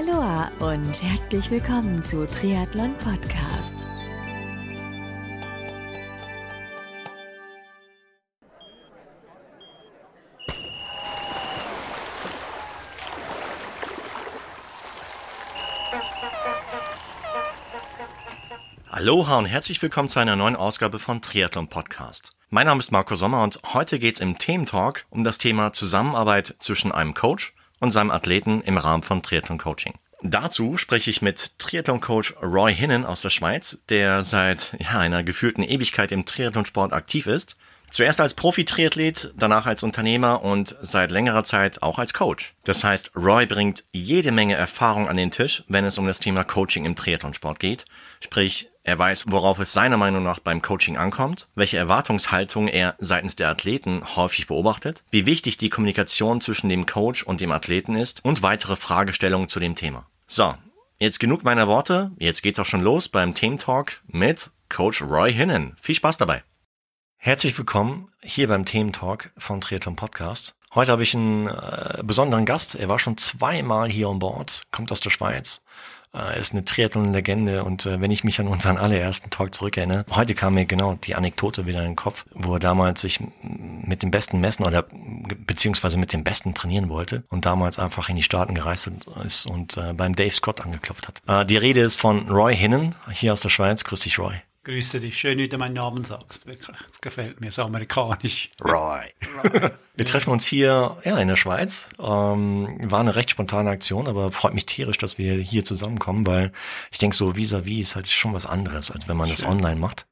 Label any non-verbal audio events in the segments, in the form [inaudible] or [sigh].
Aloha und herzlich willkommen zu Triathlon Podcast. Aloha und herzlich willkommen zu einer neuen Ausgabe von Triathlon Podcast. Mein Name ist Marco Sommer und heute geht es im Thementalk um das Thema Zusammenarbeit zwischen einem Coach und seinem Athleten im Rahmen von Triathlon Coaching. Dazu spreche ich mit Triathlon-Coach Roy Hinnen aus der Schweiz, der seit ja, einer gefühlten Ewigkeit im Triathlonsport aktiv ist. Zuerst als Profi-Triathlet, danach als Unternehmer und seit längerer Zeit auch als Coach. Das heißt, Roy bringt jede Menge Erfahrung an den Tisch, wenn es um das Thema Coaching im Triathlonsport geht. Sprich, er weiß, worauf es seiner Meinung nach beim Coaching ankommt, welche Erwartungshaltung er seitens der Athleten häufig beobachtet, wie wichtig die Kommunikation zwischen dem Coach und dem Athleten ist und weitere Fragestellungen zu dem Thema. So, jetzt genug meiner Worte, jetzt geht's auch schon los beim Thementalk mit Coach Roy Hinnen. Viel Spaß dabei. Herzlich willkommen hier beim Thementalk von Triathlon Podcast. Heute habe ich einen äh, besonderen Gast. Er war schon zweimal hier an Bord, kommt aus der Schweiz er ist eine Triathlon-Legende und äh, wenn ich mich an unseren allerersten Talk zurückerinnere, heute kam mir genau die Anekdote wieder in den Kopf, wo er damals sich mit dem Besten messen oder beziehungsweise mit dem Besten trainieren wollte und damals einfach in die Staaten gereist ist und äh, beim Dave Scott angeklopft hat. Äh, die Rede ist von Roy Hinnen, hier aus der Schweiz. Grüß dich, Roy. Grüße dich. Schön, wie du meinen Namen sagst. Wirklich. Das gefällt mir so amerikanisch. Roy. Wir treffen uns hier ja, in der Schweiz. Ähm, war eine recht spontane Aktion, aber freut mich tierisch, dass wir hier zusammenkommen, weil ich denke, so vis-à-vis -vis ist halt schon was anderes, als wenn man Schön. das online macht.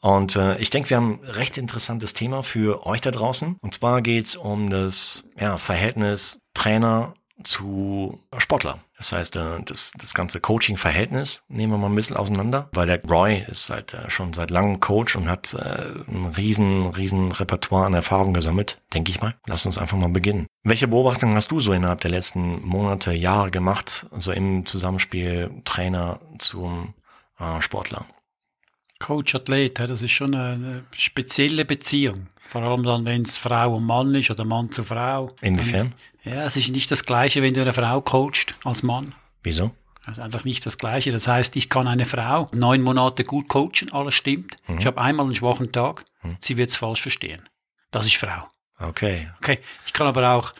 Und äh, ich denke, wir haben ein recht interessantes Thema für euch da draußen. Und zwar geht's um das ja, Verhältnis Trainer zu Sportler. Das heißt, äh, das, das ganze Coaching-Verhältnis nehmen wir mal ein bisschen auseinander, weil der Roy ist halt äh, schon seit langem Coach und hat äh, ein riesen, riesen Repertoire an Erfahrung gesammelt, denke ich mal. Lass uns einfach mal beginnen. Welche Beobachtungen hast du so innerhalb der letzten Monate, Jahre gemacht, so im Zusammenspiel Trainer zum Sportler? Coach-Athlet, das ist schon eine spezielle Beziehung. Vor allem dann, wenn es Frau und Mann ist oder Mann zu Frau. Inwiefern? Ja, es ist nicht das Gleiche, wenn du eine Frau coachst als Mann. Wieso? Also einfach nicht das Gleiche. Das heißt, ich kann eine Frau neun Monate gut coachen, alles stimmt. Mhm. Ich habe einmal einen schwachen Tag, mhm. sie wird es falsch verstehen. Das ist Frau. Okay. Okay. Ich kann aber auch,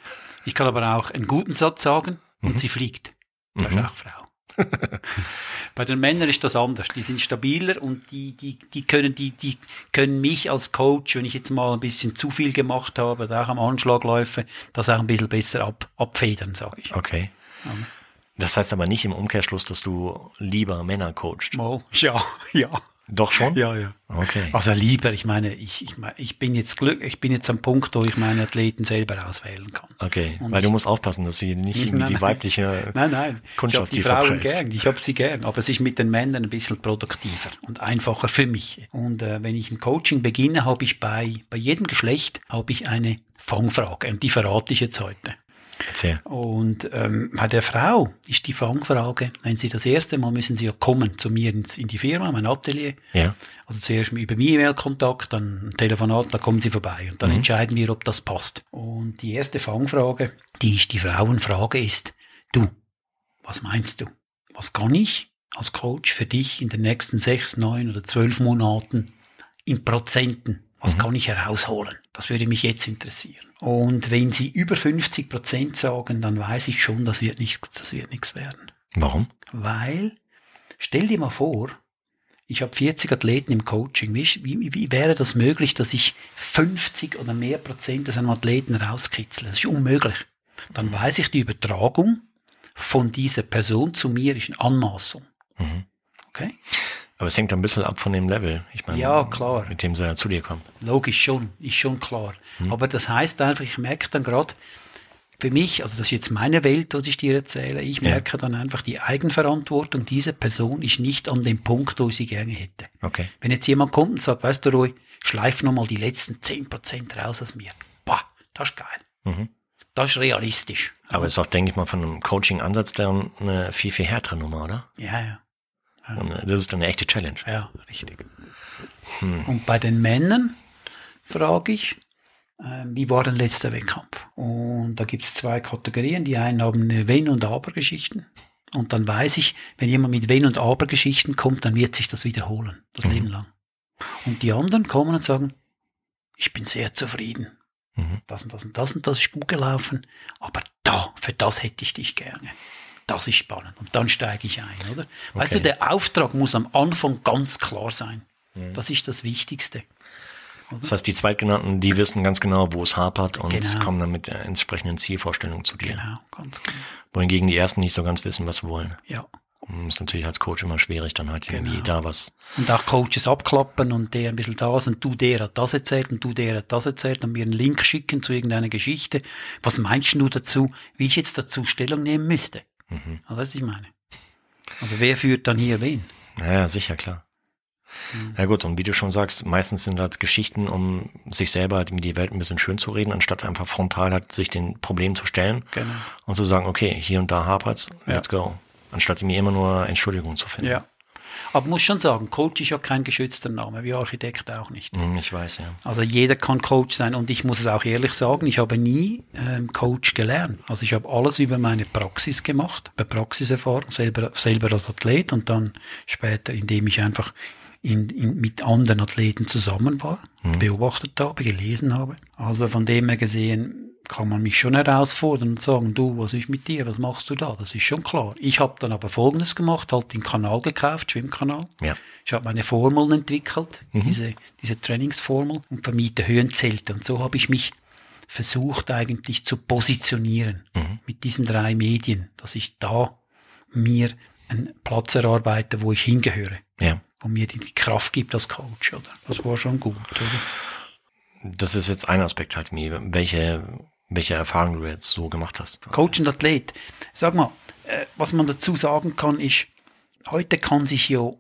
ich kann aber auch einen guten Satz sagen und mhm. sie fliegt. Das ist auch Frau. [laughs] Bei den Männern ist das anders. Die sind stabiler und die, die, die können, die, die können mich als Coach, wenn ich jetzt mal ein bisschen zu viel gemacht habe, oder auch am Anschlag läufe, das auch ein bisschen besser ab, abfedern, sage ich. Okay. Ja. Das heißt aber nicht im Umkehrschluss, dass du lieber Männer coachst. Oh, [laughs] ja, ja. Doch schon? Ja, ja. Okay. Also lieber, ich meine, ich, ich, ich bin jetzt Glück, ich bin jetzt am Punkt, wo ich meine Athleten selber auswählen kann. Okay, Und weil du musst aufpassen, dass sie nicht irgendwie nein, die weibliche nein, nein. Kundschaft ich habe die Frauen gern, ich habe sie gern, aber es ist mit den Männern ein bisschen produktiver und einfacher für mich. Und äh, wenn ich im Coaching beginne, habe ich bei, bei jedem Geschlecht habe ich eine Fangfrage und die verrate ich jetzt heute. Erzähl. Und ähm, bei der Frau ist die Fangfrage, wenn Sie das erste Mal müssen Sie ja kommen zu mir ins, in die Firma, mein Atelier. Ja. Also zuerst über E-Mail-Kontakt, dann ein Telefonat, dann kommen Sie vorbei und dann mhm. entscheiden wir, ob das passt. Und die erste Fangfrage, die ist die Frauenfrage ist, du, was meinst du? Was kann ich als Coach für dich in den nächsten sechs, neun oder zwölf Monaten in Prozenten was mhm. kann ich herausholen? Das würde mich jetzt interessieren. Und wenn Sie über 50 Prozent sagen, dann weiß ich schon, das wird nichts, das wird nichts werden. Warum? Weil, stell dir mal vor, ich habe 40 Athleten im Coaching. Wie, wie, wie, wäre das möglich, dass ich 50 oder mehr Prozent aus einem Athleten rauskitzle? Das ist unmöglich. Dann weiß ich, die Übertragung von dieser Person zu mir ist eine Anmaßung. Mhm. Okay? Aber es hängt ein bisschen ab von dem Level. Ich meine, ja, klar. mit dem sie zu dir kommen. Logisch schon, ist schon klar. Hm. Aber das heißt einfach, ich merke dann gerade, für mich, also das ist jetzt meine Welt, was ich dir erzähle, ich merke ja. dann einfach, die Eigenverantwortung dieser Person ist nicht an dem Punkt, wo ich sie gerne hätte. Okay. Wenn jetzt jemand kommt und sagt, weißt du, Roy, schleif nochmal die letzten 10% raus aus mir. Boah, das ist geil. Mhm. Das ist realistisch. Aber es ist auch, denke ich mal, von einem Coaching-Ansatz der eine viel, viel härtere Nummer, oder? Ja, ja. Und äh, das ist eine echte Challenge. Ja, richtig. Hm. Und bei den Männern frage ich, äh, wie war dein letzter Wettkampf? Und da gibt es zwei Kategorien. Die einen haben eine Wenn- und Aber-Geschichten. Und dann weiß ich, wenn jemand mit Wenn- und Aber-Geschichten kommt, dann wird sich das wiederholen, das Mhm. Leben lang. Und die anderen kommen und sagen, ich bin sehr zufrieden. Mhm. Das und das und das und das ist gut gelaufen, aber da, für das hätte ich dich gerne. Das ist spannend. Und dann steige ich ein, oder? Weißt du, Okay. der Auftrag muss am Anfang ganz klar sein. Mhm. Das ist das Wichtigste. Das heißt, die Zweitgenannten, die wissen ganz genau, wo es hapert und Genau. kommen dann mit der entsprechenden Zielvorstellung zu dir. Genau, ganz genau. Wohingegen die ersten nicht so ganz wissen, was sie wollen. Ja. Und ist natürlich als Coach immer schwierig, dann halt irgendwie Genau. da was. Und auch Coaches abklappen und der ein bisschen das und du, der hat das erzählt und du, der hat das erzählt und mir einen Link schicken zu irgendeiner Geschichte. Was meinst du dazu, wie ich jetzt dazu Stellung nehmen müsste? Mhm. Also, was ich meine. Also wer führt dann hier wen? Ja, sicher, klar. Mhm. Ja gut, und wie du schon sagst, meistens sind das Geschichten, um sich selber halt die Welt ein bisschen schön zu reden, anstatt einfach frontal halt sich den Problemen zu stellen Genau. und zu sagen, okay, hier und da hapert's, Ja. let's go. Anstatt mir immer nur Entschuldigung zu finden. Ja. Aber muss schon sagen, Coach ist ja kein geschützter Name, wie Architekt auch nicht. Hm, Ich weiß, ja. Also jeder kann Coach sein und ich muss es auch ehrlich sagen, ich habe nie ähm, Coach gelernt. Also ich habe alles über meine Praxis gemacht, über Praxiserfahrung, selber, selber als Athlet und dann später, indem ich einfach in, in, mit anderen Athleten zusammen war, beobachtet habe, gelesen habe. Also von dem her gesehen kann man mich schon herausfordern und sagen, du, was ist mit dir, was machst du da? Das ist schon klar. Ich habe dann aber Folgendes gemacht, halt den Kanal gekauft, Schwimmkanal. Ja. Ich habe meine Formeln entwickelt, diese, diese Trainingsformel und vermiete Höhenzelte. Und so habe ich mich versucht eigentlich zu positionieren mit diesen drei Medien, dass ich da mir einen Platz erarbeite, wo ich hingehöre Ja. und mir die, die Kraft gibt als Coach. Oder? Das war schon gut. Oder? Das ist jetzt ein Aspekt halt mir, welche, welche Erfahrungen du jetzt so gemacht hast. Coach und Athlet. Sag mal, äh, was man dazu sagen kann, ist, heute kann sich ja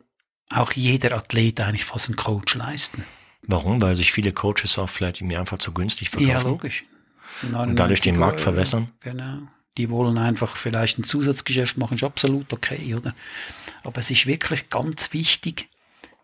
auch jeder Athlet eigentlich fast einen Coach leisten. Warum? Weil sich viele Coaches auch vielleicht mir einfach zu günstig verkaufen. Ja, logisch. Und dadurch den Markt verwässern? Genau. Die wollen einfach vielleicht ein Zusatzgeschäft machen, ist absolut okay, oder? Aber es ist wirklich ganz wichtig,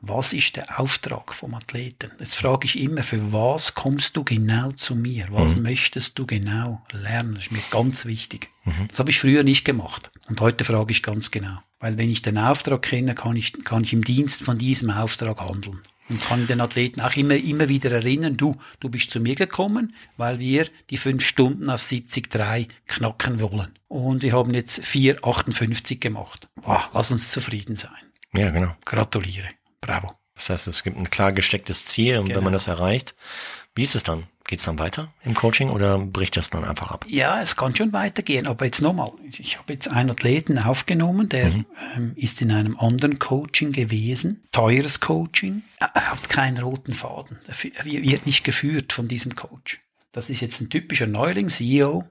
was ist der Auftrag vom Athleten? Jetzt frage ich immer, für was kommst du genau zu mir? Was möchtest du genau lernen? Das ist mir ganz wichtig. Das habe ich früher nicht gemacht. Und heute frage ich ganz genau. Weil wenn ich den Auftrag kenne, kann ich, kann ich im Dienst von diesem Auftrag handeln. Und kann den Athleten auch immer, immer wieder erinnern, du, du bist zu mir gekommen, weil wir die fünf Stunden auf 70,3 knacken wollen. Und wir haben jetzt 4,58 gemacht. Wow, lass uns zufrieden sein. Ja, genau. Gratuliere. Bravo. Das heißt, es gibt ein klar gestecktes Ziel und Genau. wenn man das erreicht, wie ist es dann? Geht es dann weiter im Coaching oder bricht das dann einfach ab? Ja, es kann schon weitergehen, aber jetzt nochmal. Ich habe jetzt einen Athleten aufgenommen, der ähm, ist in einem anderen Coaching gewesen, teures Coaching. Er hat keinen roten Faden. Er er wird nicht geführt von diesem Coach. Das ist jetzt ein typischer Neuling, CEO,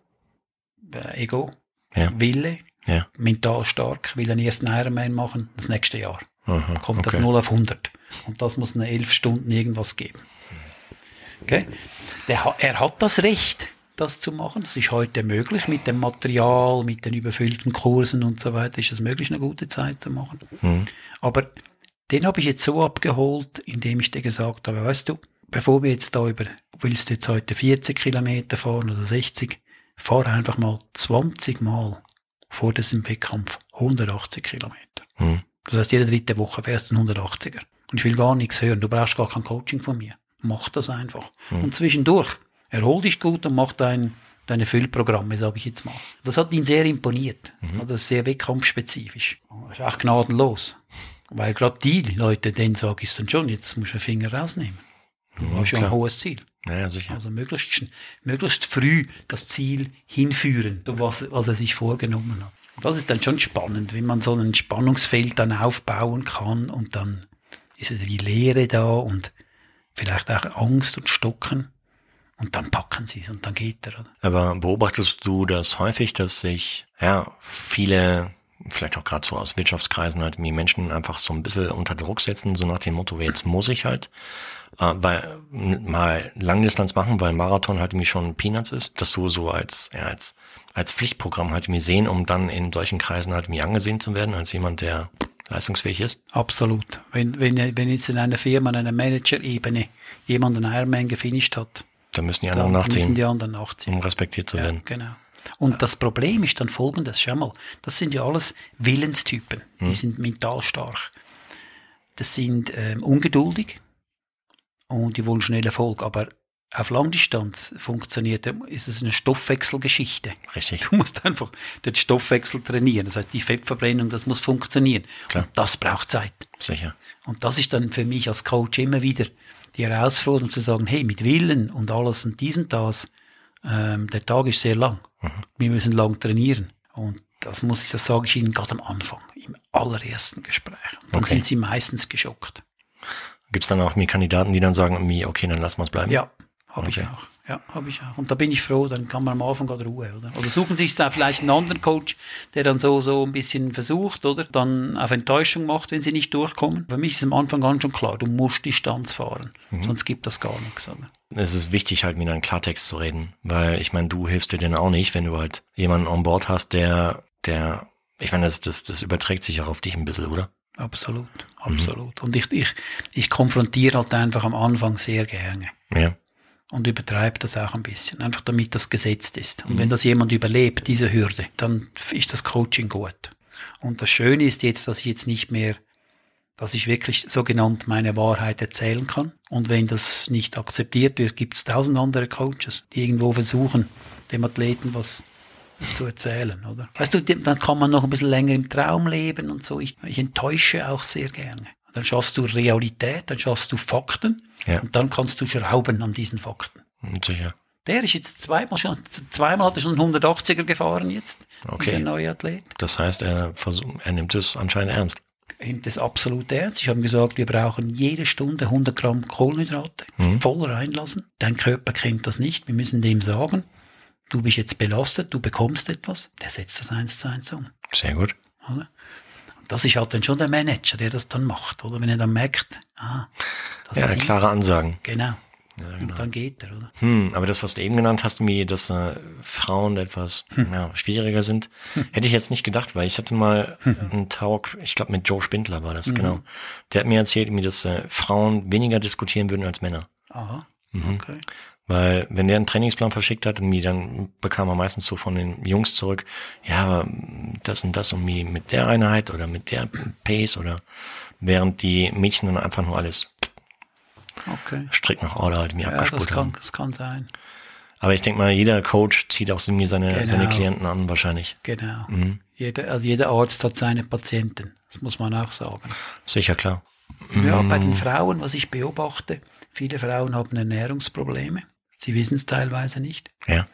äh, Ego, Ja. Wille, Ja. mental stark, will den ersten Ironman machen, das nächste Jahr. Aha, Kommt das okay. 0 auf 100. Und das muss eine elf Stunden irgendwas geben. Okay? Der, er hat das Recht, das zu machen. Das ist heute möglich mit dem Material, mit den überfüllten Kursen und so weiter. Ist es möglich, eine gute Zeit zu machen. Mhm. Aber den habe ich jetzt so abgeholt, indem ich dir gesagt habe, weißt du, bevor wir jetzt da über, willst du jetzt heute 40 Kilometer fahren oder 60, fahr einfach mal 20 Mal vor diesem Wettkampf 180 Kilometer. Mhm. Das heißt, jede dritte Woche fährst du einen 180er. Und ich will gar nichts hören. Du brauchst gar kein Coaching von mir. Mach das einfach. Und zwischendurch, erhol dich gut und mach dein, deine Füllprogramme, sage ich jetzt mal. Das hat ihn sehr imponiert. Also das ist sehr wettkampfspezifisch. Das ist auch gnadenlos. Weil gerade die Leute, denen sage ich dann schon, jetzt musst du den Finger rausnehmen. Du hast ja ein hohes Ziel. Ja, sicher. Also möglichst, möglichst früh das Ziel hinführen, was, was er sich vorgenommen hat. Das ist dann schon spannend, wenn man so ein Spannungsfeld dann aufbauen kann und dann ist wieder die Leere da und vielleicht auch Angst und Stocken und dann packen sie es und dann geht er. Oder? Aber beobachtest du das häufig, dass sich ja viele, vielleicht auch gerade so aus Wirtschaftskreisen halt, die Menschen einfach so ein bisschen unter Druck setzen, so nach dem Motto, jetzt muss ich halt äh, weil, mal Langdistanz machen, weil Marathon halt irgendwie schon Peanuts ist, dass du so als, ja, als, als Pflichtprogramm halt mir sehen, um dann in solchen Kreisen halt mir angesehen zu werden, als jemand, der leistungsfähig ist. Absolut. Wenn, wenn, wenn jetzt in einer Firma, an einer Manager-Ebene jemand einen Ironman gefinisht hat, Da müssen die dann anderen müssen nachziehen, die anderen nachziehen. um respektiert zu Ja, werden. genau. Und das Problem ist dann folgendes, schau mal, das sind ja alles Willenstypen, die Hm. sind mental stark. Das sind ähm, ungeduldig und die wollen schnell Erfolg, aber auf Langdistanz funktioniert, ist es eine Stoffwechselgeschichte. Richtig. Du musst einfach den Stoffwechsel trainieren. Das heißt, die Fettverbrennung, das muss funktionieren. Klar. Und das braucht Zeit. Sicher. Und das ist dann für mich als Coach immer wieder die Herausforderung zu sagen, hey, mit Willen und alles und dies und das, ähm, der Tag ist sehr lang. Wir müssen lang trainieren. Und das muss ich, das sage ich Ihnen gerade am Anfang, im allerersten Gespräch. Und dann Okay. sind Sie meistens geschockt. Gibt es dann auch mir Kandidaten, die dann sagen, okay, dann lassen wir es bleiben? Ja, habe Okay. ich auch. Ja, habe ich auch. Und da bin ich froh, dann kann man am Anfang gerade Ruhe, oder? Oder suchen Sie sich da vielleicht einen anderen Coach, der dann so, so ein bisschen versucht, oder? Dann auf Enttäuschung macht, wenn Sie nicht durchkommen. Für mich ist am Anfang an schon klar, du musst Distanz fahren. Sonst gibt das gar nichts, oder? Es ist wichtig, halt mit einem Klartext zu reden, weil ich meine, du hilfst dir denn auch nicht, wenn du halt jemanden on board hast, der, der, ich meine, das, das, das überträgt sich auch auf dich ein bisschen, oder? Absolut, absolut. Und ich, ich, ich konfrontiere halt einfach am Anfang sehr gerne. Ja. Und übertreibe das auch ein bisschen, einfach damit das gesetzt ist. Und wenn das jemand überlebt, diese Hürde, dann ist das Coaching gut. Und das Schöne ist jetzt, dass ich jetzt nicht mehr, dass ich wirklich so genannt meine Wahrheit erzählen kann. Und wenn das nicht akzeptiert wird, gibt es tausend andere Coaches, die irgendwo versuchen, dem Athleten was zu erzählen, oder? Weißt du, dann kann man noch ein bisschen länger im Traum leben und so. Ich, ich enttäusche auch sehr gerne. Dann schaffst du Realität, dann schaffst du Fakten Ja. und dann kannst du schrauben an diesen Fakten. Und sicher. Der ist jetzt zweimal schon, zweimal hat er schon einen 180er gefahren jetzt, Okay. dieser neue Athlet. Das heißt, er versucht, er nimmt es anscheinend ernst. Er nimmt das absolut ernst. Ich habe gesagt, wir brauchen jede Stunde 100 Gramm Kohlenhydrate voll reinlassen. Dein Körper kennt das nicht. Wir müssen dem sagen, du bist jetzt belastet, du bekommst etwas. Der setzt das eins zu eins um. Sehr gut. Oder? Das ist halt dann schon der Manager, der das dann macht. Oder wenn er dann merkt, ah, das Ja, zieht. klare Ansagen. Genau. Und dann geht er, oder? Hm, aber das, was du eben genannt hast, mir, dass äh, Frauen etwas ja, schwieriger sind, hätte ich jetzt nicht gedacht, weil ich hatte mal einen Talk, ich glaube mit Joe Spindler war das, genau. Der hat mir erzählt, mir, dass äh, Frauen weniger diskutieren würden als Männer. Aha. Mhm. Okay. Weil wenn der einen Trainingsplan verschickt hat, und mir dann bekam er meistens so von den Jungs zurück, ja, aber das und das und wie mit der Einheit oder mit der Pace oder während die Mädchen dann einfach nur alles Okay. strikt nach Order halt mir Ja, das abgespult kann, haben. das kann sein. Aber ich denke mal, jeder Coach zieht auch irgendwie seine, Genau. seine Klienten an, wahrscheinlich. Genau. Mhm. Jeder, also jeder Arzt hat seine Patienten. Das muss man auch sagen. Sicher, klar. Ja, bei Mhm. den Frauen, was ich beobachte, viele Frauen haben Ernährungsprobleme. Sie wissen es teilweise nicht. Ja.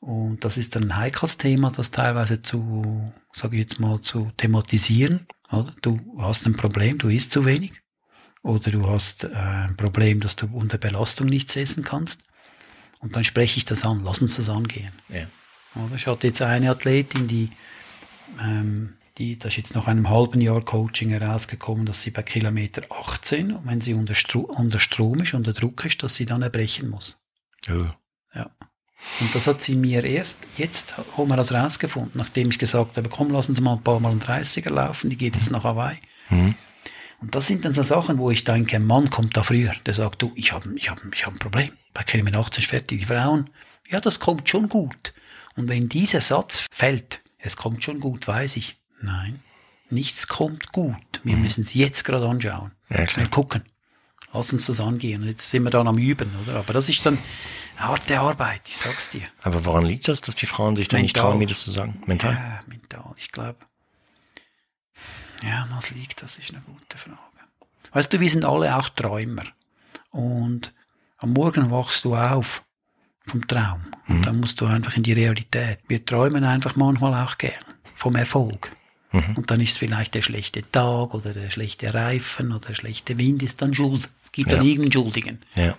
Und das ist dann ein heikles Thema, das teilweise zu, sage ich jetzt mal, zu thematisieren. Oder? Du hast ein Problem, du isst zu wenig. Oder du hast äh, ein Problem, dass du unter Belastung nichts essen kannst. Und dann spreche ich das an, lass uns das angehen. ja. Oder? Ich hatte jetzt eine Athletin, die, ähm, die, das ist jetzt nach einem halben Jahr Coaching herausgekommen, dass sie bei Kilometer 18, und wenn sie unter, Stro unter Strom ist, unter Druck ist, dass sie dann erbrechen muss. Oh. Ja. Und das hat sie mir erst, jetzt haben wir das rausgefunden, nachdem ich gesagt habe, komm, lassen Sie mal ein paar Mal einen 30er laufen, die geht jetzt nach Hawaii. Mhm. Und das sind dann so Sachen, wo ich denke, ein Mann kommt da früher, der sagt, du, ich habe ich hab, ich hab ein Problem. Bei Kilometer 18 ist fertig. Die Frauen, ja, das kommt schon gut. Und wenn dieser Satz fällt, es kommt schon gut, weiß ich. Nein, nichts kommt gut. Wir müssen es jetzt gerade anschauen. Ja. Schnell gucken. Lass uns das angehen. Und jetzt sind wir dann am Üben, oder? Aber das ist dann harte Arbeit, ich sag's dir. Aber woran liegt das, dass die Frauen sich dann nicht trauen, mir das zu sagen? Mental? Ja, mental. Ich glaube. Ja, was liegt, das ist eine gute Frage. Weißt du, wir sind alle auch Träumer. Und am Morgen wachst du auf vom Traum. Und dann musst du einfach in die Realität. Wir träumen einfach manchmal auch gern vom Erfolg. Und dann ist vielleicht der schlechte Tag oder der schlechte Reifen oder der schlechte Wind ist dann schuld. Es gibt Ja. dann irgendeinen Schuldigen. Ja.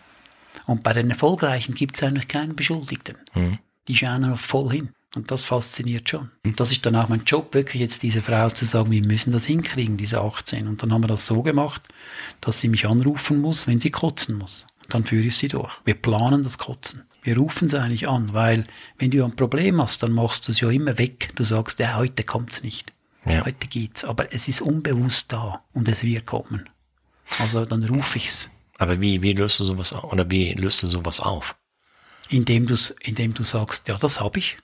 Und bei den Erfolgreichen gibt es eigentlich keinen Beschuldigten. Mhm. Die schauen auf voll hin. Und das fasziniert schon. Und das ist dann auch mein Job, wirklich jetzt diese Frau zu sagen, wir müssen das hinkriegen, diese 18. Und dann haben wir das so gemacht, dass sie mich anrufen muss, wenn sie kotzen muss. Und dann führe ich sie durch. Wir planen das Kotzen. Wir rufen sie eigentlich an, weil wenn du ein Problem hast, dann machst du es ja immer weg. Du sagst, ja, heute kommt's nicht. Ja. Heute geht's. Aber es ist unbewusst da und es wird kommen. Also dann rufe ich's. Aber wie, wie löst du sowas auf? Oder wie löst du sowas auf? indem, du's, indem du sagst, ja, das habe ich.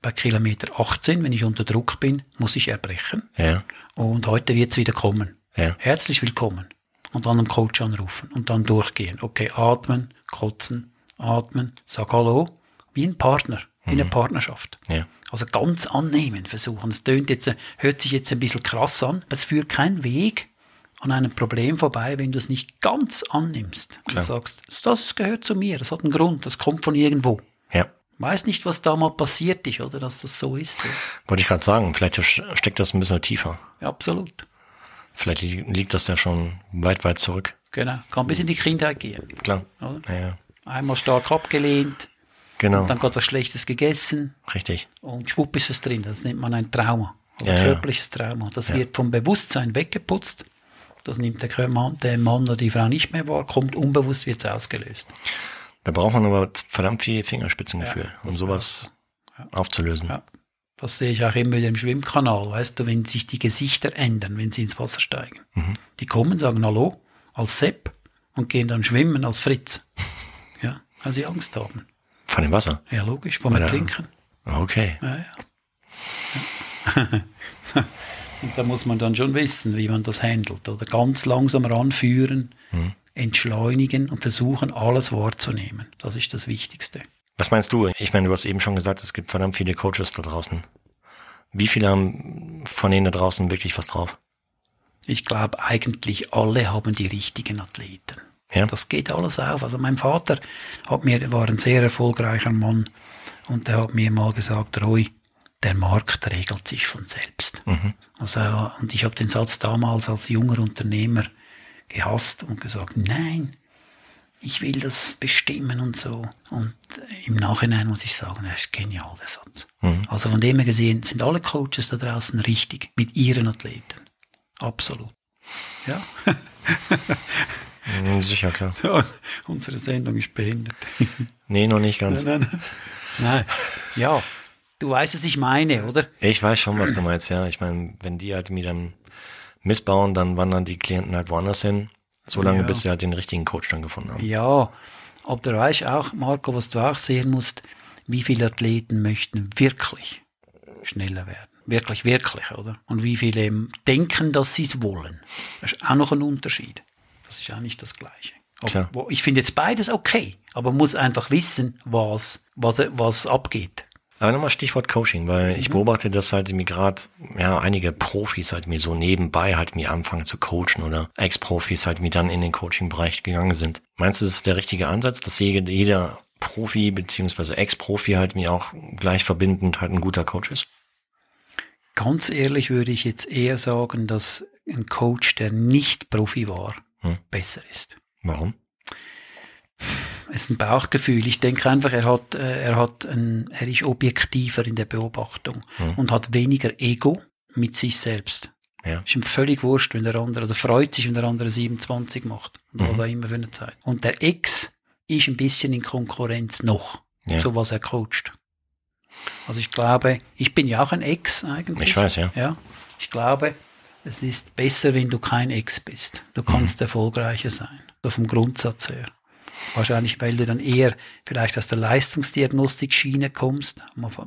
bei Kilometer 18, wenn ich unter Druck bin, muss ich erbrechen. Ja. Und heute wird's wieder kommen. Ja. Herzlich willkommen. Und dann einen Coach anrufen und dann durchgehen. Okay, atmen, kotzen, atmen, sag Hallo, wie ein Partner, wie eine Partnerschaft. Ja. Also ganz annehmen versuchen. Es tönt jetzt, hört sich jetzt ein bisschen krass an, aber es führt kein Weg an einem Problem vorbei, wenn du es nicht ganz annimmst. Und Klar. sagst, das gehört zu mir, das hat einen Grund, das kommt von irgendwo. Ja. Weiß nicht, was da mal passiert ist, oder dass das so ist. Wollte ich gerade sagen, vielleicht steckt das ein bisschen tiefer. Ja, absolut. Vielleicht li- liegt das ja schon weit, weit zurück. Genau. Kann bis in die Kindheit gehen. Klar. Oder? Ja, ja. Einmal stark abgelehnt, Genau. dann gerade was Schlechtes gegessen Richtig. und schwupp ist es drin. Das nennt man ein Trauma. Ein Ja, ja. körperliches Trauma. Das wird vom Bewusstsein weggeputzt. Das nimmt der Mann, der Mann oder die Frau nicht mehr wahr, kommt unbewusst, wird es ausgelöst. Da braucht man aber verdammt viel Fingerspitzengefühl, um sowas aufzulösen. Ja. Das sehe ich auch immer wieder im Schwimmkanal, weißt du, wenn sich die Gesichter ändern, wenn sie ins Wasser steigen. Mhm. Die kommen, sagen Hallo als Sepp und gehen dann schwimmen als Fritz. Ja, weil sie Angst haben. Von dem Wasser. Ja, logisch, vom er- Ertrinken. Okay. Ja, ja. [laughs] und da muss man dann schon wissen, wie man das handelt. Oder ganz langsam ranführen, Mhm. entschleunigen und versuchen, alles wahrzunehmen. Das ist das Wichtigste. Was meinst du? Ich meine, du hast eben schon gesagt, es gibt verdammt viele Coaches da draußen. Wie viele haben von denen da draußen wirklich was drauf? Ich glaube, eigentlich alle haben die richtigen Athleten. Ja? Das geht alles auf. Also mein Vater hat mir, war ein sehr erfolgreicher Mann und der hat mir mal gesagt, Roy, der Markt regelt sich von selbst. Also, und ich habe den Satz damals als junger Unternehmer gehasst und gesagt, nein, ich will das bestimmen und so. Und im Nachhinein muss ich sagen, er ist genial, der Satz. Also von dem her gesehen sind alle Coaches da draußen richtig mit ihren Athleten. Absolut. Ja. Hm, Sicher, klar. [laughs] Ja, unsere Sendung ist behindert. Nee, noch nicht ganz. nein, nein. nein. Ja, du weißt, was ich meine, oder? Ich weiß schon, was du meinst, ja. Ich meine, wenn die halt mir dann missbauen, dann wandern die Klienten halt woanders hin. So lange, Ja. bis sie halt den richtigen Coach dann gefunden haben. Ja, aber du weißt auch, Marco, was du auch sehen musst, wie viele Athleten möchten wirklich schneller werden. Wirklich, wirklich, oder? Und wie viele denken, dass sie es wollen. Das ist auch noch ein Unterschied. Das ist auch nicht das Gleiche. Wo- Ich finde jetzt beides okay, aber man muss einfach wissen, was, was, was abgeht. Aber nochmal Stichwort Coaching, weil ich beobachte, dass halt mir gerade, ja, einige Profis halt mir so nebenbei halt mir anfangen zu coachen oder Ex-Profis halt mir dann in den Coaching-Bereich gegangen sind. Meinst du, das ist der richtige Ansatz, dass jeder, jeder Profi beziehungsweise Ex-Profi halt mir auch gleich verbindend halt ein guter Coach ist? Ganz ehrlich würde ich jetzt eher sagen, dass ein Coach, der nicht Profi war, Hm. besser ist. Warum? Es ist ein Bauchgefühl. Ich denke einfach, er hat, äh, er hat ein, er ist objektiver in der Beobachtung und hat weniger Ego mit sich selbst. Ja. Ist ihm völlig wurscht, wenn der andere, oder freut sich, wenn der andere 27 macht. Und was auch immer für eine Zeit. Und der Ex ist ein bisschen in Konkurrenz noch, Ja. zu was er coacht. Also ich glaube, ich bin ja auch ein Ex eigentlich. Ich weiß, ja. Ja, ich glaube, es ist besser, wenn du kein Ex bist. Du kannst erfolgreicher sein. So vom Grundsatz her. Wahrscheinlich, weil du dann eher vielleicht aus der Leistungsdiagnostik-Schiene kommst,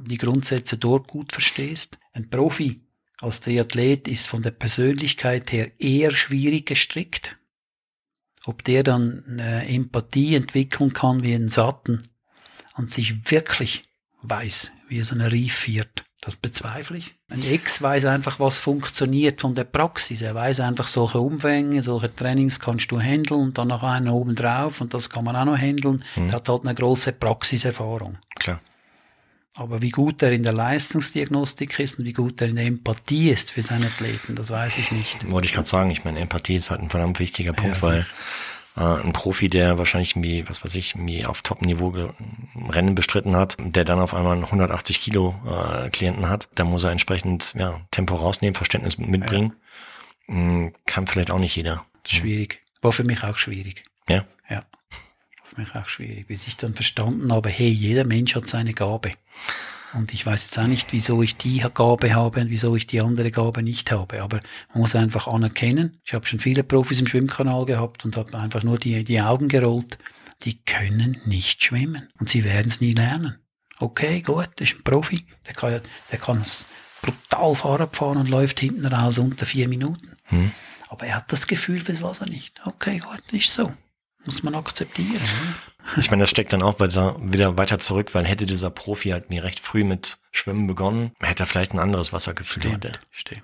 die Grundsätze dort gut verstehst. Ein Profi als Triathlet ist von der Persönlichkeit her eher schwierig gestrickt. Ob der dann eine Empathie entwickeln kann wie ein Satten und sich wirklich weiß, wie er so eine Rief führt, das bezweifle ich. Ein Ex weiß einfach, was funktioniert von der Praxis. Er weiß einfach, solche Umfänge, solche Trainings kannst du handeln und dann noch einen oben drauf und das kann man auch noch handeln. Der hat halt eine große Praxiserfahrung. Klar. Aber wie gut er in der Leistungsdiagnostik ist und wie gut er in der Empathie ist für seine Athleten, das weiß ich nicht. Wollte ich gerade sagen, ich meine, Empathie ist halt ein verdammt wichtiger Punkt, weil äh, ein Profi, der wahrscheinlich irgendwie, was weiß ich, irgendwie auf Top-Niveau Rennen bestritten hat, der dann auf einmal einen 180 Kilo äh, Klienten hat, da muss er entsprechend ja, Tempo rausnehmen, Verständnis mitbringen. Mm, Kann vielleicht auch nicht jeder. Schwierig. War für mich auch schwierig. Ja, Ja. Für mich auch schwierig, bis ich dann verstanden habe, hey, jeder Mensch hat seine Gabe. Und ich weiß jetzt auch nicht, wieso ich die Gabe habe und wieso ich die andere Gabe nicht habe. Aber man muss einfach anerkennen. Ich habe schon viele Profis im Schwimmkanal gehabt und habe einfach nur die, die Augen gerollt. Die können nicht schwimmen und sie werden es nie lernen. Okay, gut, das ist ein Profi. Der kann, der kann es brutal Fahrrad fahren und läuft hinten raus unter vier Minuten. Hm. Aber er hat das Gefühl fürs Wasser nicht. Okay, gut, ist so. Muss man akzeptieren. Oder? Ich meine, das steckt dann auch weiter, wieder weiter zurück, weil hätte dieser Profi halt mir recht früh mit Schwimmen begonnen, hätte er vielleicht ein anderes Wassergefühl heute. stimmt.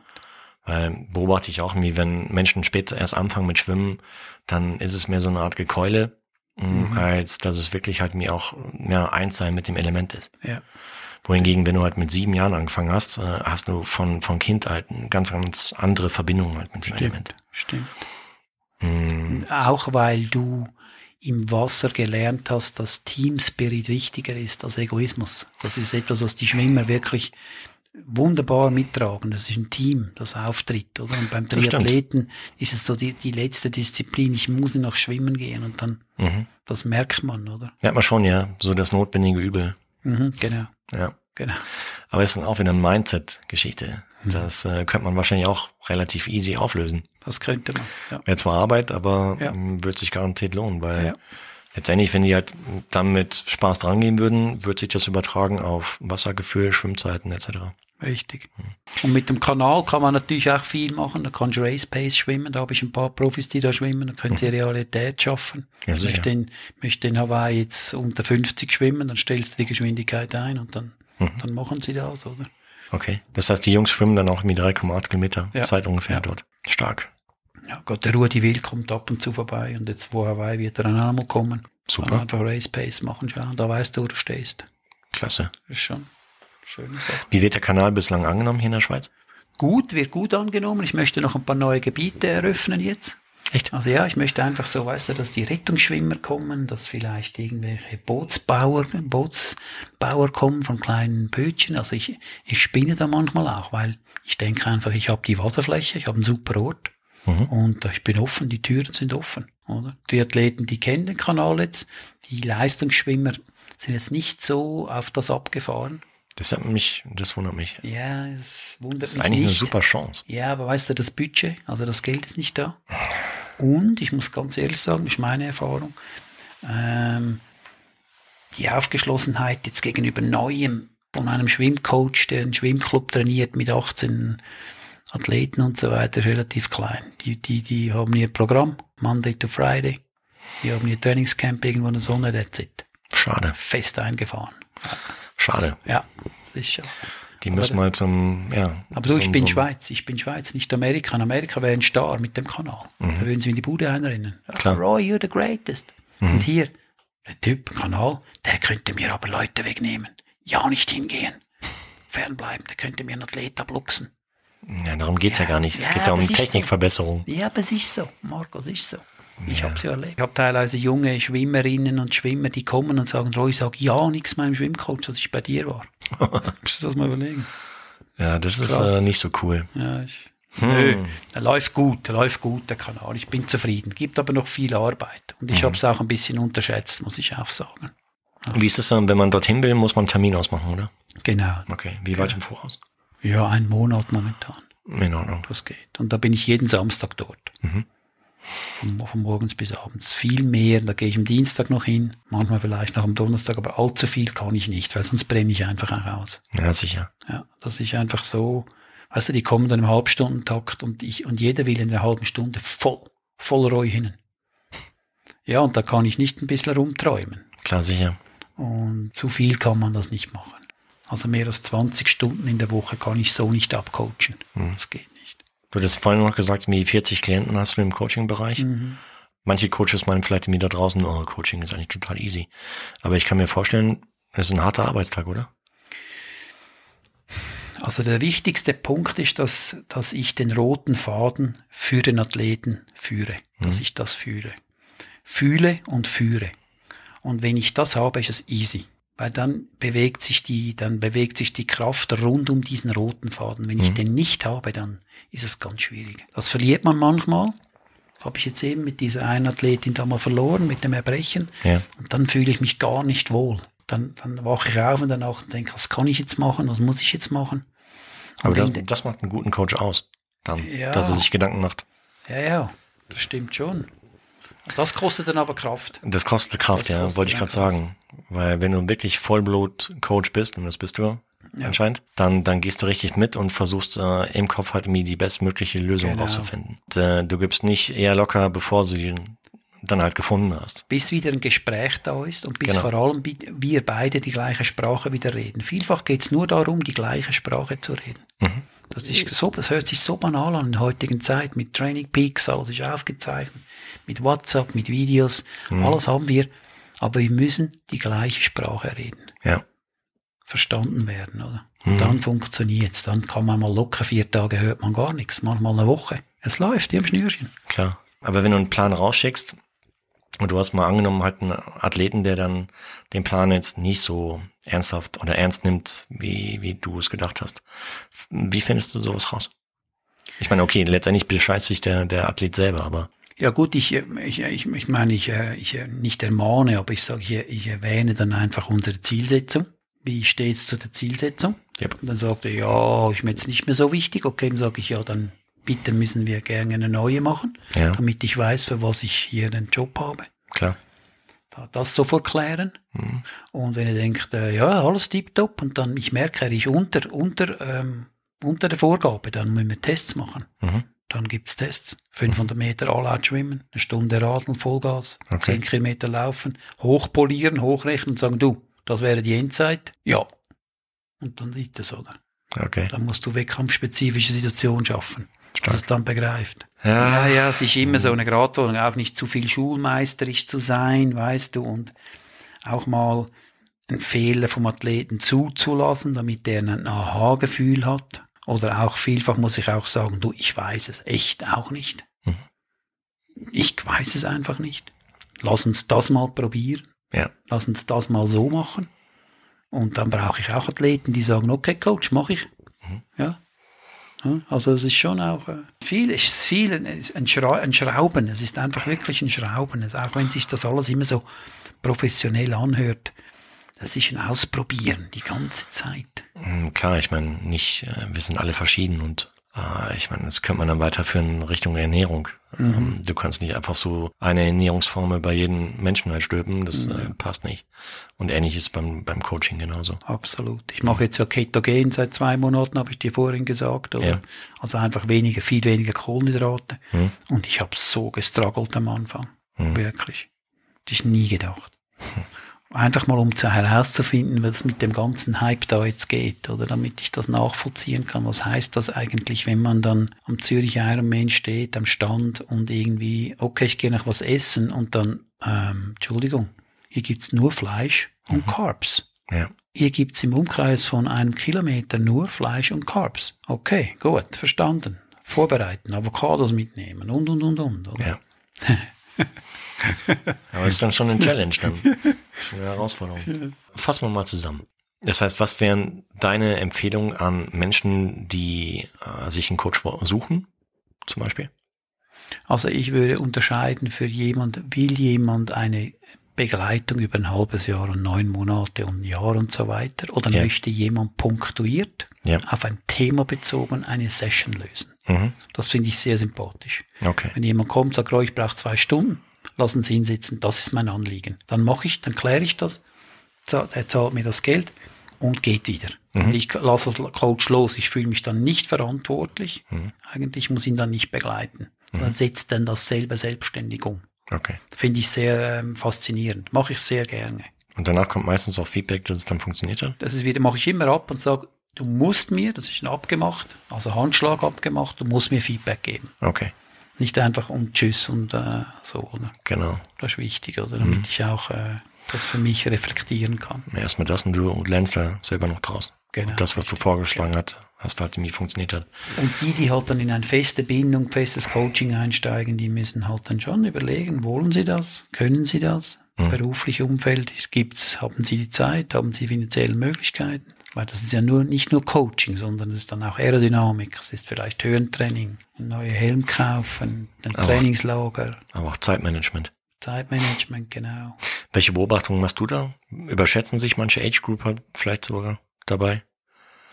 Weil beobachte ich auch irgendwie, wenn Menschen später erst anfangen mit Schwimmen, dann ist es mehr so eine Art Gekeule, mh, als dass es wirklich halt mir auch mehr eins sein mit dem Element ist. Ja. Wohingegen, wenn du halt mit sieben Jahren angefangen hast, äh, hast du von, von Kind halt eine ganz, ganz andere Verbindung halt mit dem Element. Stimmt. Mhm. Auch weil du im Wasser gelernt hast, dass Teamspirit wichtiger ist als Egoismus. Das ist etwas, was die Schwimmer wirklich wunderbar mittragen. Das ist ein Team, das auftritt, oder? Und beim. Triathleten ist es so die, die letzte Disziplin. Ich muss noch schwimmen gehen und dann, Mhm. das merkt man, oder? Merkt man schon, ja, so das notwendige Übel. Mhm, genau, Ja. Genau. Aber es ist auch wieder eine Mindset-Geschichte. Das äh, könnte man wahrscheinlich auch relativ easy auflösen. Das könnte man, ja. Wäre zwar Arbeit, aber Ja. ähm, wird sich garantiert lohnen, weil Ja. letztendlich, wenn die halt damit Spaß drangehen würden, wird sich das übertragen auf Wassergefühl, Schwimmzeiten etc. Richtig. Und mit dem Kanal kann man natürlich auch viel machen. Da kannst du Race Pace schwimmen. Da habe ich ein paar Profis, die da schwimmen. Da könnt ihr Realität schaffen. Ja, Ich möchte in, möchte in Hawaii jetzt unter 50 schwimmen, dann stellst du die Geschwindigkeit ein und dann, Mhm. dann machen sie das, oder? Okay. Das heißt, die Jungs schwimmen dann auch mit 3,8 Kilometer Ja. Zeit ungefähr Ja. dort. Stark. Ja, Gott, der Rudi Will kommt ab und zu vorbei und jetzt wo Hawaii wird er dann auch mal kommen. Super. Dann einfach Race Pace machen, schauen. Da weißt du, wo du stehst. Klasse. Das ist schon Sache. Wie wird der Kanal bislang angenommen hier in der Schweiz? Gut, wird gut angenommen. Ich möchte noch ein paar neue Gebiete eröffnen jetzt. Echt? Also ja, ich möchte einfach so, weißt du, dass die Rettungsschwimmer kommen, dass vielleicht irgendwelche Bootsbauer, Bootsbauer kommen von kleinen Bötchen. Also ich, ich spinne da manchmal auch, weil ich denke einfach, ich habe die Wasserfläche, ich habe einen super Ort Mhm. und ich bin offen, die Türen sind offen. Oder? Die Athleten, die kennen den Kanal jetzt, die Leistungsschwimmer sind jetzt nicht so auf das abgefahren. Das hat mich, das wundert mich. Ja, es wundert Das ist mich eigentlich nicht. eine super Chance. Ja, aber weißt du, das Budget, also das Geld ist nicht da. Und ich muss ganz ehrlich sagen, das ist meine Erfahrung, ähm, die Aufgeschlossenheit jetzt gegenüber Neuem von einem Schwimmcoach, der einen Schwimmclub trainiert mit 18 Athleten und so weiter, ist relativ klein. Die, die, die haben ihr Programm, Monday to Friday. Die haben ihr Trainingscamp irgendwo in der Sonne, that's it. Schade. Fest eingefahren. Schade. Ja, das ist schon. Die müssen mal zum, ja. Aber du, ich bin zum- Schweiz, ich bin Schweiz, nicht Amerika. In Amerika wäre ein Star mit dem Kanal. Da würden sie in die Bude einrennen. Mhm. Klar. Mhm. Roy, you're the greatest. Und hier, der Typ, Kanal, der könnte mir aber Leute wegnehmen. Ja, nicht hingehen. Fernbleiben, der könnte mir einen Athlet abluchsen. Ja, darum geht's ja, Ja, gar nicht. Es ja, geht ja um ist so. Technikverbesserung. Ja, aber es ist so, Marco, es ist so. Ich habe es ja erlebt. Ich habe teilweise junge Schwimmerinnen und Schwimmer, die kommen und sagen, Roy, sag ja nichts meinem Schwimmcoach, dass ich bei dir war. [laughs] Musst du das mal überlegen? Ja, das ist Krass. äh, nicht so cool. Ja, ich, Hm. Nö, der läuft gut, der läuft gut, der Kanal. Ich bin zufrieden. Gibt aber noch viel Arbeit. Und Mhm. ich habe es auch ein bisschen unterschätzt, muss ich auch sagen. Wie ist es dann, wenn man dorthin will, muss man einen Termin ausmachen, oder? Genau. Okay. Wie weit im Voraus? Ja, ein Monat momentan. In Ordnung. Das geht. Und da bin ich jeden Samstag dort. Mhm. Von, von morgens bis abends. Viel mehr. Da gehe ich am Dienstag noch hin. Manchmal vielleicht noch am Donnerstag, aber allzu viel kann ich nicht, weil sonst brenne ich einfach auch aus. Ja, sicher. Ja, das ist einfach so, weißt du, die kommen dann im Halbstundentakt und ich, und jeder will in der halben Stunde voll, voll Reu hinnen. Ja, und da kann ich nicht ein bisschen rumträumen. Klar, sicher. Und zu viel kann man das nicht machen. Also mehr als 20 Stunden in der Woche kann ich so nicht abcoachen. Das geht. Du hattest vorhin noch gesagt, wie 40 Klienten hast du im Coaching-Bereich. Mhm. Manche Coaches meinen vielleicht mir da draußen, oh, Coaching ist eigentlich total easy. Aber ich kann mir vorstellen, es ist ein harter Arbeitstag, oder? Also der wichtigste Punkt ist, dass, dass ich den roten Faden für den Athleten führe, dass ich das führe. Fühle und führe. Und wenn ich das habe, ist es easy. Weil dann bewegt sich die, dann bewegt sich die Kraft rund um diesen roten Faden. Wenn ich den nicht habe, dann ist es ganz schwierig. Das verliert man manchmal. Habe ich jetzt eben mit dieser einen Athletin da mal verloren, mit dem Erbrechen. Ja. Und dann fühle ich mich gar nicht wohl. Dann, dann wache ich auf und dann auch denke, was kann ich jetzt machen, was muss ich jetzt machen? Aber das, das macht einen guten Coach aus. Dann, Ja. dass er sich Gedanken macht. Ja, ja, das stimmt schon. Das kostet dann aber Kraft. Das kostet Kraft, Das ja, kostet wollte ich gerade sagen. Weil wenn du wirklich Vollblut-Coach bist, und das bist du Ja. anscheinend, dann, dann gehst du richtig mit und versuchst äh, im Kopf halt irgendwie die bestmögliche Lösung Genau. rauszufinden. Und, äh, du gibst nicht eher locker, bevor du die dann halt gefunden hast. bis wieder ein Gespräch da ist und bis Genau. vor allem wir beide die gleiche Sprache wieder reden. Vielfach geht es nur darum, die gleiche Sprache zu reden. Mhm. Das, ist so, das hört sich so banal an in der heutigen Zeit mit Training Peaks, alles ist aufgezeichnet, mit WhatsApp, mit Videos, Mhm. alles haben wir, aber wir müssen die gleiche Sprache reden, Ja. verstanden werden, oder? Mhm. Und dann funktioniert's, dann kann man mal locker vier Tage hört man gar nichts, manchmal eine Woche. Es läuft, wie am Schnürchen. Klar. Aber wenn du einen Plan rausschickst und du hast mal angenommen halt einen Athleten, der dann den Plan jetzt nicht so ernsthaft oder ernst nimmt, wie, wie du es gedacht hast. Wie findest du sowas raus? Ich meine, okay, letztendlich bescheißt sich der, der Athlet selber, aber Ja gut, ich, äh, ich, ich, ich meine, ich, äh, ich äh, nicht ermahne, aber ich sage, ich, ich erwähne dann einfach unsere Zielsetzung. Wie steht es zu der Zielsetzung? Yep. Und dann sagt er, ja, ist mir jetzt nicht mehr so wichtig. Okay, dann sage ich, ja, dann bitte müssen wir gerne eine neue machen, ja, damit ich weiß, für was ich hier den Job habe. klar. Da- Das sofort klären. Mhm. Und wenn er denkt, äh, ja, alles tipptopp, und dann ich merke, er ist unter, unter, ähm, unter der Vorgabe, dann müssen wir Tests machen. Mhm. Dann gibt's Tests. 500 Meter All-Out schwimmen, eine Stunde Radeln, Vollgas, Okay. 10 Kilometer laufen, hochpolieren, hochrechnen und sagen, du, das wäre die Endzeit. Ja. Und dann liegt es, oder? Okay, Dann musst du wettkampfspezifische Situationen schaffen, dass es stark. dann begreift. Ja, Ja, ja, es ist immer so eine Gratwanderung, auch nicht zu viel schulmeisterisch zu sein, weißt du, und auch mal einen Fehler vom Athleten zuzulassen, damit der ein Aha-Gefühl hat. Oder auch vielfach muss ich auch sagen, du, ich weiß es echt auch nicht. Mhm. Ich weiß es einfach nicht. Lass uns das mal probieren. Ja. Lass uns das mal so machen. Und dann brauche ich auch Athleten, die sagen, okay, Coach, mache ich. Mhm. Ja. Also es ist schon auch äh, viel, es ist viel ein, ein, Schra ein Schrauben. Es ist einfach wirklich ein Schrauben. Auch wenn sich das alles immer so professionell anhört, das ist ein Ausprobieren die ganze Zeit. Mm, Klar, ich meine, nicht, äh, wir sind alle verschieden und äh, ich meine, das könnte man dann weiterführen Richtung Ernährung. Ähm, Du kannst nicht einfach so eine Ernährungsformel bei jedem Menschen halt stülpen, das äh, passt nicht. Und ähnlich ist beim, beim Coaching genauso. Absolut. Ich mache jetzt ja Ketogen seit zwei Monaten, habe ich dir vorhin gesagt. Oder? Ja. Also einfach weniger, viel weniger Kohlenhydrate. Mhm. Und ich habe so gestruggelt am Anfang. Mhm. Wirklich. Das ist nie gedacht. [laughs] Einfach mal um zu herauszufinden, was mit dem ganzen Hype da jetzt geht, oder damit ich das nachvollziehen kann. Was heißt das eigentlich, wenn man dann am Zürich Ironman steht, am Stand und irgendwie, okay, ich gehe noch was essen und dann, ähm, Entschuldigung, hier gibt's nur Fleisch und Carbs. Ja, Hier gibt's im Umkreis von einem Kilometer nur Fleisch und Carbs. Okay, gut, verstanden. Vorbereiten, Avocados mitnehmen und, und, und, und. Oder? ja. [laughs] Aber ist dann schon eine Challenge dann. [laughs] Eine Herausforderung. Fassen wir mal zusammen. Das heißt, was wären deine Empfehlungen an Menschen, die äh, sich einen Coach suchen, zum Beispiel? Also ich würde unterscheiden für jemand, will jemand eine Begleitung über ein halbes Jahr und neun Monate und ein Jahr und so weiter, oder Ja. möchte jemand punktuiert Ja. auf ein Thema bezogen eine Session lösen. Mhm. Das finde ich sehr sympathisch. Okay. Wenn jemand kommt, sagt, oh, ich brauche zwei Stunden, lassen Sie hinsitzen, das ist mein Anliegen. Dann mache ich, dann kläre ich das, er zahlt mir das Geld und geht wieder. Und ich lasse das Coach los. Ich fühle mich dann nicht verantwortlich. Eigentlich muss ihn dann nicht begleiten. Sondern setzt dann dasselbe selbstständig um. Okay. Finde ich sehr ähm, faszinierend. Mache ich sehr gerne. Und danach kommt meistens auch Feedback, dass es dann funktioniert hat? Das ist wieder, mache ich immer ab und sage, du musst mir, das ist abgemacht, also Handschlag abgemacht, du musst mir Feedback geben. Okay. Nicht einfach um Tschüss und äh, so, oder? Genau. Das ist wichtig, oder? Damit ich auch äh, das für mich reflektieren kann. Erstmal das und du lernst da selber noch draus. Genau. Und das, was du vorgeschlagen hast, hast halt irgendwie funktioniert hat. Und die, die halt dann in eine feste Bindung, festes Coaching einsteigen, die müssen halt dann schon überlegen, wollen sie das? Können sie das? Berufliche Umfeld, gibt's, haben sie die Zeit, haben sie finanzielle Möglichkeiten? Weil das ist ja nur, nicht nur Coaching, sondern es ist dann auch Aerodynamik, es ist vielleicht Höhentraining, ein neuer Helm kaufen, ein Auch. Trainingslager, Aber auch Zeitmanagement. Zeitmanagement, genau. Welche Beobachtungen machst du da? Überschätzen sich manche Age Group halt vielleicht sogar dabei?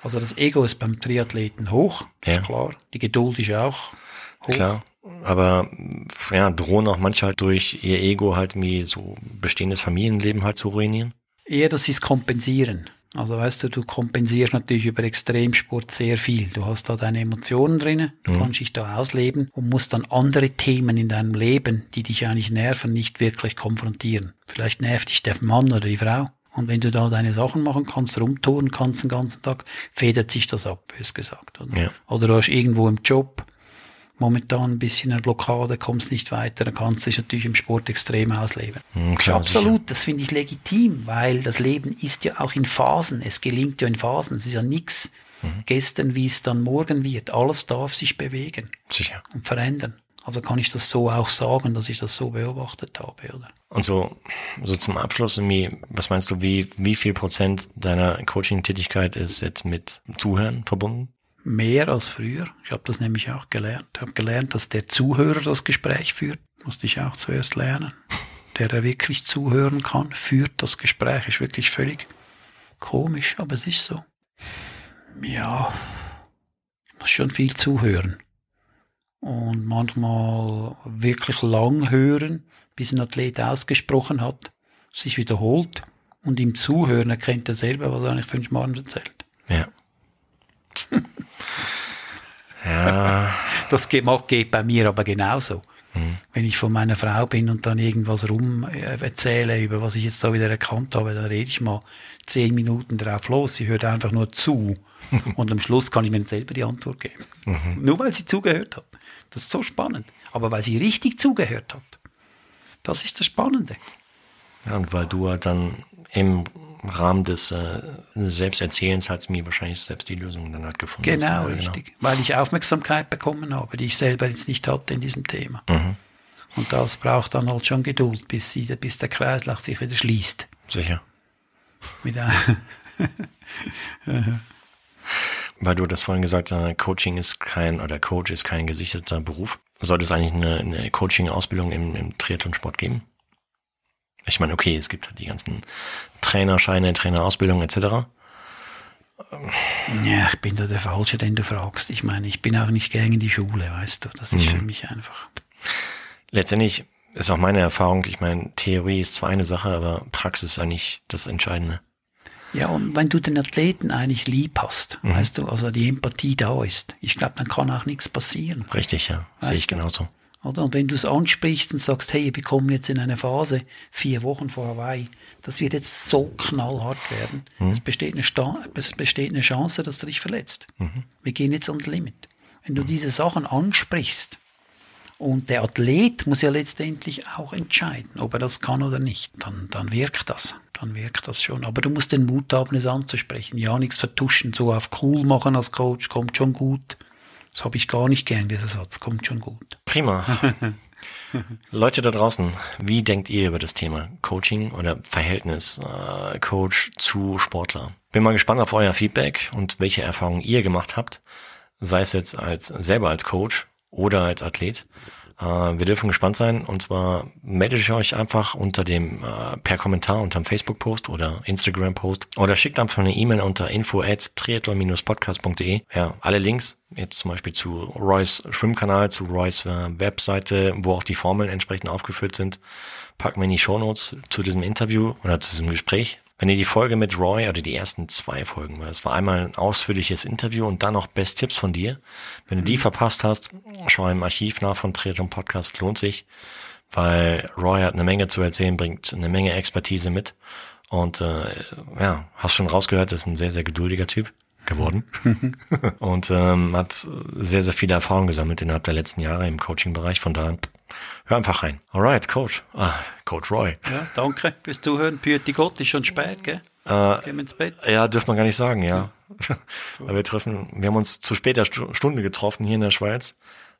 Also das Ego ist beim Triathleten hoch, Ja. ist klar. Die Geduld ist auch hoch. Klar. Aber ja, drohen auch manche halt durch ihr Ego halt wie so bestehendes Familienleben halt zu ruinieren. Eher, das ist Kompensieren. Also weißt du, du kompensierst natürlich über Extremsport sehr viel. Du hast da deine Emotionen drin, du mhm. kannst dich da ausleben und musst dann andere Themen in deinem Leben, die dich eigentlich nerven, nicht wirklich konfrontieren. Vielleicht nervt dich der Mann oder die Frau. Und wenn du da deine Sachen machen kannst, rumtouren kannst den ganzen Tag, federt sich das ab, ist gesagt. Oder, ja. oder du hast irgendwo im Job momentan ein bisschen eine Blockade, kommst nicht weiter, dann kannst du dich natürlich im Sport extrem ausleben. Mhm, klar, Absolut, sicher. das finde ich legitim, weil das Leben ist ja auch in Phasen, es gelingt ja in Phasen, es ist ja nichts mhm. gestern, wie es dann morgen wird. Alles darf sich bewegen sicher. und verändern. Also kann ich das so auch sagen, dass ich das so beobachtet habe, oder? Und so, so zum Abschluss, was meinst du, wie, wie viel Prozent deiner Coaching-Tätigkeit ist jetzt mit Zuhören verbunden? Mehr als früher. Ich habe das nämlich auch gelernt. Ich habe gelernt, dass der Zuhörer das Gespräch führt. Musste ich auch zuerst lernen. Der, der wirklich zuhören kann, führt das Gespräch. Ist wirklich völlig komisch, aber es ist so. Ja, ich muss schon viel zuhören. Und manchmal wirklich lang hören, bis ein Athlet ausgesprochen hat, sich wiederholt und ihm zuhören, erkennt er selber, was er eigentlich fünf Mal erzählt. Ja. Ja. Das geht, geht bei mir aber genauso. Mhm. Wenn ich von meiner Frau bin und dann irgendwas rum äh, erzähle, über was ich jetzt da wieder erkannt habe, dann rede ich mal zehn Minuten drauf los. Sie hört einfach nur zu. [laughs] und am Schluss kann ich mir selber die Antwort geben. Mhm. Nur weil sie zugehört hat. Das ist so spannend. Aber weil sie richtig zugehört hat. Das ist das Spannende. Ja, und weil du halt dann im Rahmen des äh, Selbsterzählens hat mir wahrscheinlich selbst die Lösung dann halt gefunden. Genau, genau, richtig. Weil ich Aufmerksamkeit bekommen habe, die ich selber jetzt nicht hatte in diesem Thema. Mhm. Und das braucht dann halt schon Geduld, bis, sie, bis der Kreislauf sich wieder schließt. Sicher. [laughs] Weil du das vorhin gesagt hast, Coaching ist kein, oder Coach ist kein gesicherter Beruf. Sollte es eigentlich eine, eine Coaching-Ausbildung im, im Triathlon-Sport geben? Ich meine, okay, es gibt halt die ganzen Trainerscheine, Trainerausbildung etc. Ja, ich bin da der Falsche, den du fragst. Ich meine, ich bin auch nicht gern in die Schule, weißt du. Das ist mhm. für mich einfach. Letztendlich ist auch meine Erfahrung, ich meine, Theorie ist zwar eine Sache, aber Praxis ist eigentlich das Entscheidende. Ja, und wenn du den Athleten eigentlich lieb hast, mhm. weißt du, also die Empathie da ist, ich glaube, dann kann auch nichts passieren. Richtig, ja. Sehe ich genauso. Oder? Und wenn du es ansprichst und sagst, hey, wir kommen jetzt in eine Phase, vier Wochen vor Hawaii, das wird jetzt so knallhart werden. Mhm. Es, besteht eine es besteht eine Chance, dass du dich verletzt. Mhm. Wir gehen jetzt ans Limit. Wenn du mhm. diese Sachen ansprichst, und der Athlet muss ja letztendlich auch entscheiden, ob er das kann oder nicht, dann, dann wirkt das. Dann wirkt das schon. Aber du musst den Mut haben, es anzusprechen. Ja, nichts vertuschen, so auf cool machen als Coach, kommt schon gut. Das habe ich gar nicht gern, dieser Satz. Kommt schon gut. Prima. [laughs] Leute da draußen, wie denkt ihr über das Thema Coaching oder Verhältnis äh, Coach zu Sportler? Bin mal gespannt auf euer Feedback und welche Erfahrungen ihr gemacht habt, sei es jetzt als selber als Coach oder als Athlet. Äh, wir dürfen gespannt sein und zwar meldet euch einfach unter dem äh, per Kommentar unter dem Facebook-Post oder Instagram-Post oder schickt einfach eine E-Mail unter info at triathlon-podcast.de. Ja, alle Links jetzt zum Beispiel zu Roy's Schwimmkanal, zu Roy's äh, Webseite, wo auch die Formeln entsprechend aufgeführt sind, packen wir in die Shownotes zu diesem Interview oder zu diesem Gespräch. Wenn ihr die Folge mit Roy oder die ersten zwei Folgen, weil es war einmal ein ausführliches Interview und dann noch Best Tipps von dir. Wenn du die mhm. verpasst hast, schau im Archiv nach von Triathlon Podcast, lohnt sich, weil Roy hat eine Menge zu erzählen, bringt eine Menge Expertise mit und äh, ja, hast schon rausgehört, ist ein sehr, sehr geduldiger Typ geworden [laughs] und ähm, hat sehr, sehr viele Erfahrungen gesammelt innerhalb der letzten Jahre im Coaching-Bereich. Von daher Hör einfach rein. Alright, Coach. Ah, Coach Roy. Ja, danke fürs Zuhören. Püti Gott, ist schon spät, gell? Äh, Gehen wir ins Bett? Ja, dürfen wir gar nicht sagen, ja. [laughs] Weil wir treffen, wir haben uns zu später Stunde getroffen hier in der Schweiz.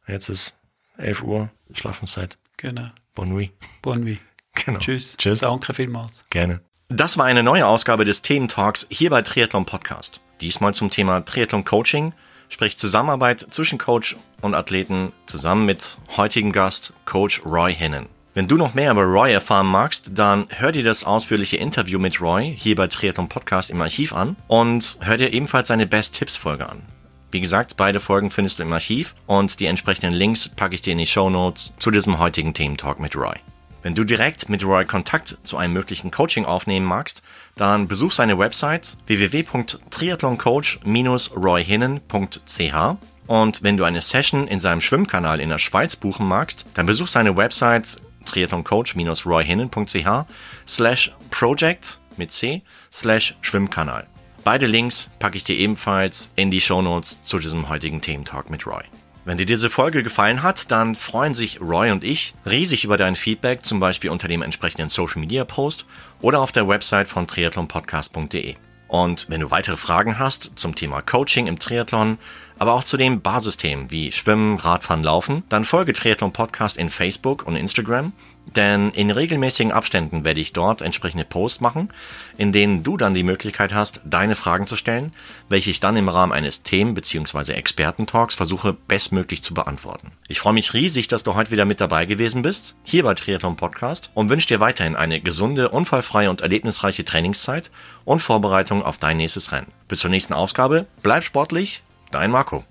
Jetzt ist 11 Uhr, Schlafenszeit. Genau. Bonne nuit. Bonne nuit. Genau. Tschüss. Tschüss. Danke vielmals. Gerne. Das war eine neue Ausgabe des Thementalks hier bei Triathlon Podcast. Diesmal zum Thema Triathlon Coaching – sprich Zusammenarbeit zwischen Coach und Athleten zusammen mit heutigen Gast Coach Roy Hennen. Wenn du noch mehr über Roy erfahren magst, dann hör dir das ausführliche Interview mit Roy hier bei Triathlon Podcast im Archiv an und hör dir ebenfalls seine Best Tipps Folge an. Wie gesagt, beide Folgen findest du im Archiv und die entsprechenden Links packe ich dir in die Show Notes zu diesem heutigen Thementalk mit Roy. Wenn du direkt mit Roy Kontakt zu einem möglichen Coaching aufnehmen magst, dann besuch seine Website www.triathloncoach-royhinnen.ch und wenn du eine Session in seinem Schwimmkanal in der Schweiz buchen magst, dann besuch seine Website triathloncoach-royhinnen.ch slash project mit C slash Schwimmkanal. Beide Links packe ich dir ebenfalls in die Shownotes zu diesem heutigen Thementalk mit Roy. Wenn dir diese Folge gefallen hat, dann freuen sich Roy und ich riesig über dein Feedback, zum Beispiel unter dem entsprechenden Social Media Post oder auf der Website von triathlonpodcast.de. Und wenn du weitere Fragen hast zum Thema Coaching im Triathlon, aber auch zu den Basisthemen wie Schwimmen, Radfahren, Laufen, dann folge Triathlon Podcast in Facebook und Instagram denn in regelmäßigen Abständen werde ich dort entsprechende Posts machen, in denen du dann die Möglichkeit hast, deine Fragen zu stellen, welche ich dann im Rahmen eines Themen- bzw. Expertentalks versuche bestmöglich zu beantworten. Ich freue mich riesig, dass du heute wieder mit dabei gewesen bist, hier bei Triathlon Podcast und wünsche dir weiterhin eine gesunde, unfallfreie und erlebnisreiche Trainingszeit und Vorbereitung auf dein nächstes Rennen. Bis zur nächsten Ausgabe, bleib sportlich, dein Marco.